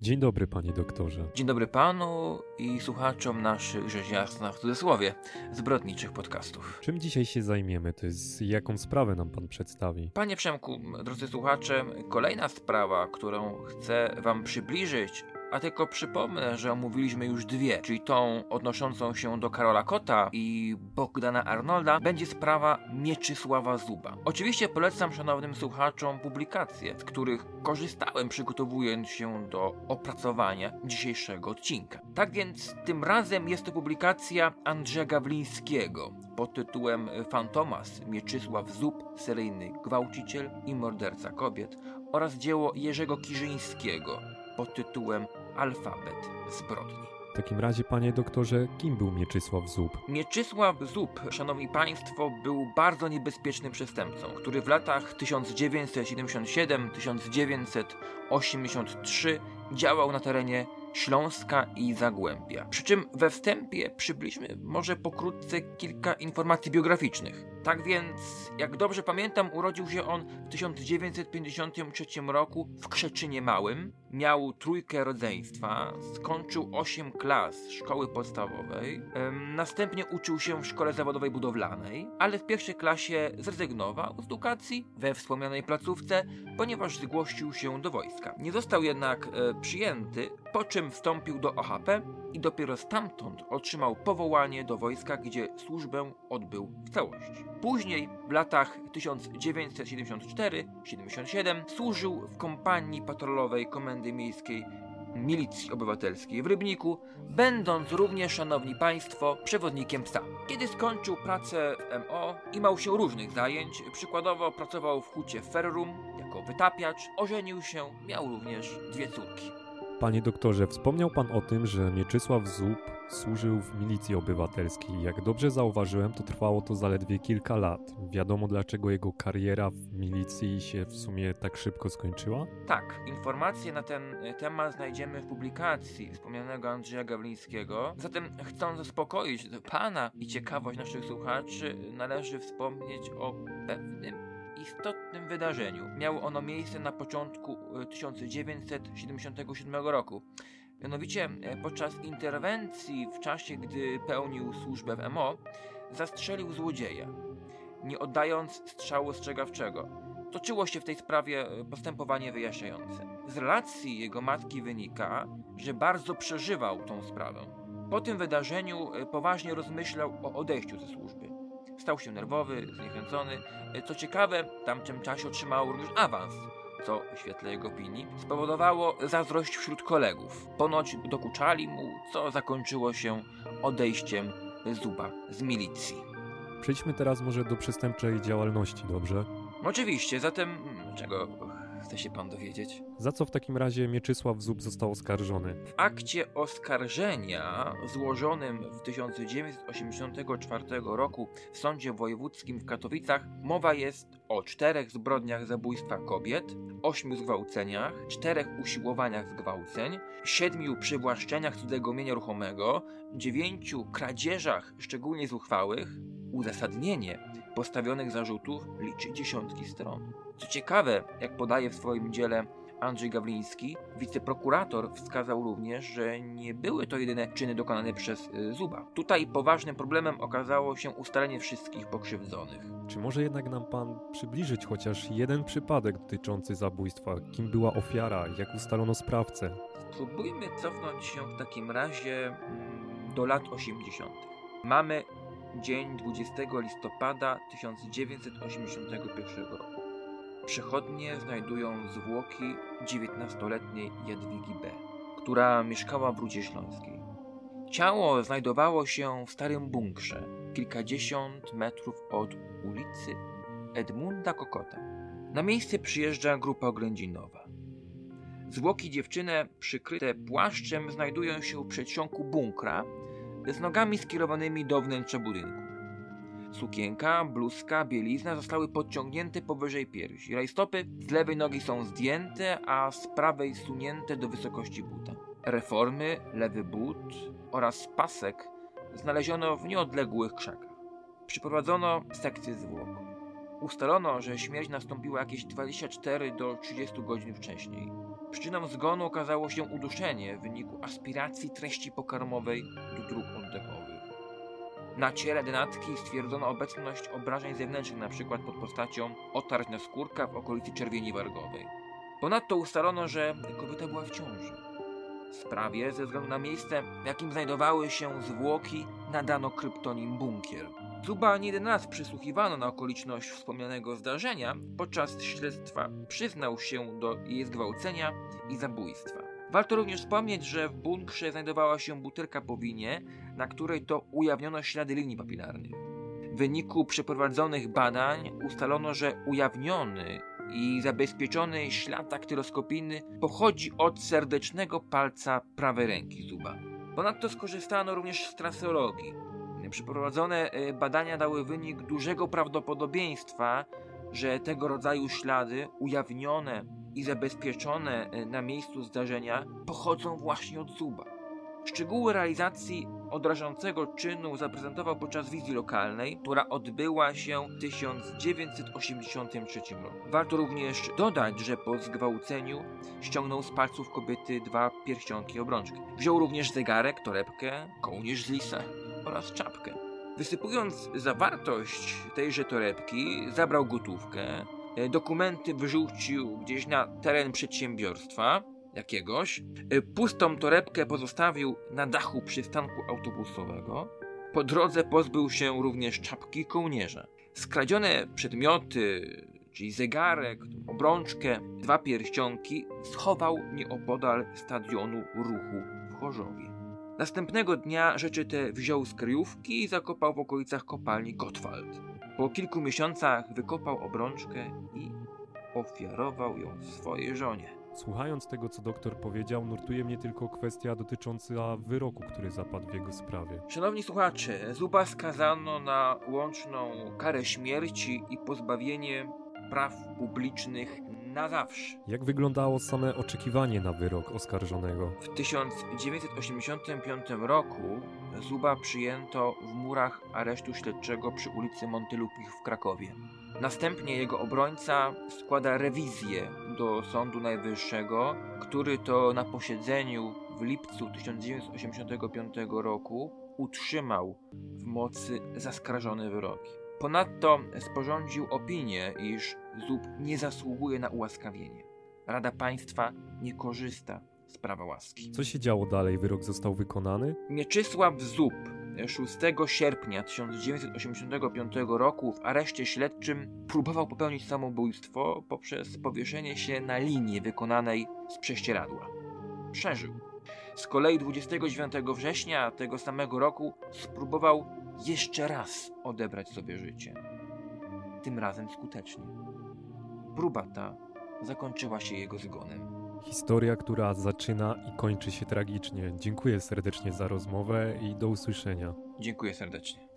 Dzień dobry, panie doktorze. Dzień dobry panu i słuchaczom naszych, rzecz jasna w cudzysłowie, zbrodniczych podcastów. Czym dzisiaj się zajmiemy? To jest jaką sprawę nam pan przedstawi? Panie Przemku, drodzy słuchacze, kolejna sprawa, którą chcę wam przybliżyć, a tylko przypomnę, że omówiliśmy już dwie, czyli tą odnoszącą się do Karola Kota i Bogdana Arnolda, będzie sprawa Mieczysława Zuba. Oczywiście polecam szanownym słuchaczom publikacje, z których korzystałem przygotowując się do opracowania dzisiejszego odcinka. Tak więc tym razem jest to publikacja Andrzeja Gawlińskiego pod tytułem Fantomas Mieczysław Zub, seryjny gwałciciel i morderca kobiet oraz dzieło Jerzego Kirzyńskiego pod tytułem Alfabet zbrodni. W takim razie, panie doktorze, kim był Mieczysław Zub? Mieczysław Zub, szanowni państwo, był bardzo niebezpiecznym przestępcą, który w latach 1977-1983 działał na terenie Śląska i Zagłębia. Przy czym we wstępie przybliżmy może pokrótce kilka informacji biograficznych. Tak więc, jak dobrze pamiętam, urodził się on w 1953 roku w Krzeczynie Małym. Miał trójkę rodzeństwa, skończył 8 klas szkoły podstawowej, następnie uczył się w szkole zawodowej budowlanej, ale w pierwszej klasie zrezygnował z edukacji we wspomnianej placówce, ponieważ zgłosił się do wojska. Nie został jednak e, przyjęty, po czym wstąpił do OHP i dopiero stamtąd otrzymał powołanie do wojska, gdzie służbę odbył w całości. Później, w latach 1974-77, służył w kompanii patrolowej Komendy Miejskiej Milicji Obywatelskiej w Rybniku, będąc również, szanowni państwo, przewodnikiem psa. Kiedy skończył pracę w MO, imał się różnych zajęć, przykładowo pracował w hucie Ferrum jako wytapiacz, ożenił się, miał również dwie córki. Panie doktorze, wspomniał pan o tym, że Mieczysław Zub służył w milicji obywatelskiej. Jak dobrze zauważyłem, to trwało to zaledwie kilka lat. Wiadomo, dlaczego jego kariera w milicji się w sumie tak szybko skończyła? Tak, informacje na ten temat znajdziemy w publikacji wspomnianego Andrzeja Gawlińskiego. Zatem chcąc zaspokoić pana i ciekawość naszych słuchaczy, należy wspomnieć o pewnym istotnym wydarzeniu. Miało ono miejsce na początku 1977 roku. Mianowicie podczas interwencji w czasie, gdy pełnił służbę w MO, zastrzelił złodzieja, nie oddając strzału ostrzegawczego. Toczyło się w tej sprawie postępowanie wyjaśniające. Z relacji jego matki wynika, że bardzo przeżywał tą sprawę. Po tym wydarzeniu poważnie rozmyślał o odejściu ze służby. Stał się nerwowy, zniechęcony. Co ciekawe, w tamtym czasie otrzymał również awans, co w świetle jego opinii spowodowało zazdrość wśród kolegów. Ponoć dokuczali mu, co zakończyło się odejściem Zuba z milicji. Przejdźmy teraz może do przestępczej działalności, dobrze? Oczywiście, zatem czego chce się pan dowiedzieć? Za co w takim razie Mieczysław Zub został oskarżony? W akcie oskarżenia złożonym w 1984 roku w Sądzie Wojewódzkim w Katowicach mowa jest o czterech zbrodniach zabójstwa kobiet, ośmiu zgwałceniach, czterech usiłowaniach zgwałceń, siedmiu przywłaszczeniach cudzego mienia ruchomego, dziewięciu kradzieżach szczególnie zuchwałych. Uzasadnienie postawionych zarzutów liczy dziesiątki stron. Co ciekawe, jak podaje w swoim dziele Andrzej Gawliński, wiceprokurator wskazał również, że nie były to jedyne czyny dokonane przez y, Zuba. Tutaj poważnym problemem okazało się ustalenie wszystkich pokrzywdzonych. Czy może jednak nam pan przybliżyć chociaż jeden przypadek dotyczący zabójstwa? Kim była ofiara? Jak ustalono sprawcę? Spróbujmy cofnąć się w takim razie mm, do lat 80. Mamy dzień 20 listopada 1981 roku. Przechodnie znajdują zwłoki 19-letniej Jadwigi B., która mieszkała w Rudzie Śląskiej. Ciało znajdowało się w starym bunkrze, kilkadziesiąt metrów od ulicy Edmunda Kokota. Na miejsce przyjeżdża grupa oględzinowa. Zwłoki dziewczyny przykryte płaszczem znajdują się w przedsionku bunkra z nogami skierowanymi do wnętrza budynku. Sukienka, bluzka, bielizna zostały podciągnięte powyżej piersi. Rajstopy z lewej nogi są zdjęte, a z prawej sunięte do wysokości buta. Reformy, lewy but oraz pasek znaleziono w nieodległych krzakach. Przyprowadzono sekcję zwłok. Ustalono, że śmierć nastąpiła jakieś 24 do 30 godzin wcześniej. Przyczyną zgonu okazało się uduszenie w wyniku aspiracji treści pokarmowej do dróg oddechowych. Na ciele denatki stwierdzono obecność obrażeń zewnętrznych, np. pod postacią otarć na skórka w okolicy czerwieni wargowej. Ponadto ustalono, że kobieta była w ciąży. Sprawie, ze względu na miejsce, w jakim znajdowały się zwłoki, nadano kryptonim bunkier. Zuba nie jeden raz przysłuchiwano na okoliczność wspomnianego zdarzenia. Podczas śledztwa przyznał się do jej zgwałcenia i zabójstwa. Warto również wspomnieć, że w bunkrze znajdowała się butelka po winie, na której to ujawniono ślady linii papilarnych. W wyniku przeprowadzonych badań ustalono, że ujawniony i zabezpieczony ślad daktyloskopijny pochodzi od serdecznego palca prawej ręki Zuba. Ponadto skorzystano również z traseologii. Przeprowadzone e, badania dały wynik dużego prawdopodobieństwa, że tego rodzaju ślady ujawnione i zabezpieczone e, na miejscu zdarzenia pochodzą właśnie od Zuba. Szczegóły realizacji odrażającego czynu zaprezentował podczas wizji lokalnej, która odbyła się w 1983 roku. Warto również dodać, że po zgwałceniu ściągnął z palców kobiety dwa pierścionki obrączki. Wziął również zegarek, torebkę, kołnierz z lisa oraz czapkę. Wysypując zawartość tejże torebki, zabrał gotówkę, e, dokumenty wyrzucił gdzieś na teren przedsiębiorstwa, jakiegoś. Y, pustą torebkę pozostawił na dachu przystanku autobusowego. Po drodze pozbył się również czapki kołnierza. Skradzione przedmioty, czyli zegarek, obrączkę, dwa pierścionki schował nieopodal stadionu ruchu w Chorzowie. Następnego dnia rzeczy te wziął z kryjówki i zakopał w okolicach kopalni Gottwald. Po kilku miesiącach wykopał obrączkę i ofiarował ją swojej żonie. Słuchając tego, co doktor powiedział, nurtuje mnie tylko kwestia dotycząca wyroku, który zapadł w jego sprawie. Szanowni słuchacze, Zuba skazano na łączną karę śmierci i pozbawienie praw publicznych na zawsze. Jak wyglądało same oczekiwanie na wyrok oskarżonego? W 1985 roku Zuba przyjęto w murach aresztu śledczego przy ulicy Montylupich w Krakowie. Następnie jego obrońca składa rewizję do Sądu Najwyższego, który to na posiedzeniu w lipcu 1985 roku utrzymał w mocy zaskarżone wyroki. Ponadto sporządził opinię, iż Zub nie zasługuje na ułaskawienie. Rada Państwa nie korzysta z prawa łaski. Co się działo dalej? Wyrok został wykonany? Mieczysław Zub 6 sierpnia 1985 roku w areszcie śledczym próbował popełnić samobójstwo poprzez powieszenie się na linii wykonanej z prześcieradła. Przeżył. Z kolei 29 września tego samego roku spróbował jeszcze raz odebrać sobie życie. Tym razem skutecznie. Próba ta zakończyła się jego zgonem. Historia, która zaczyna i kończy się tragicznie. Dziękuję serdecznie za rozmowę i do usłyszenia. Dziękuję serdecznie.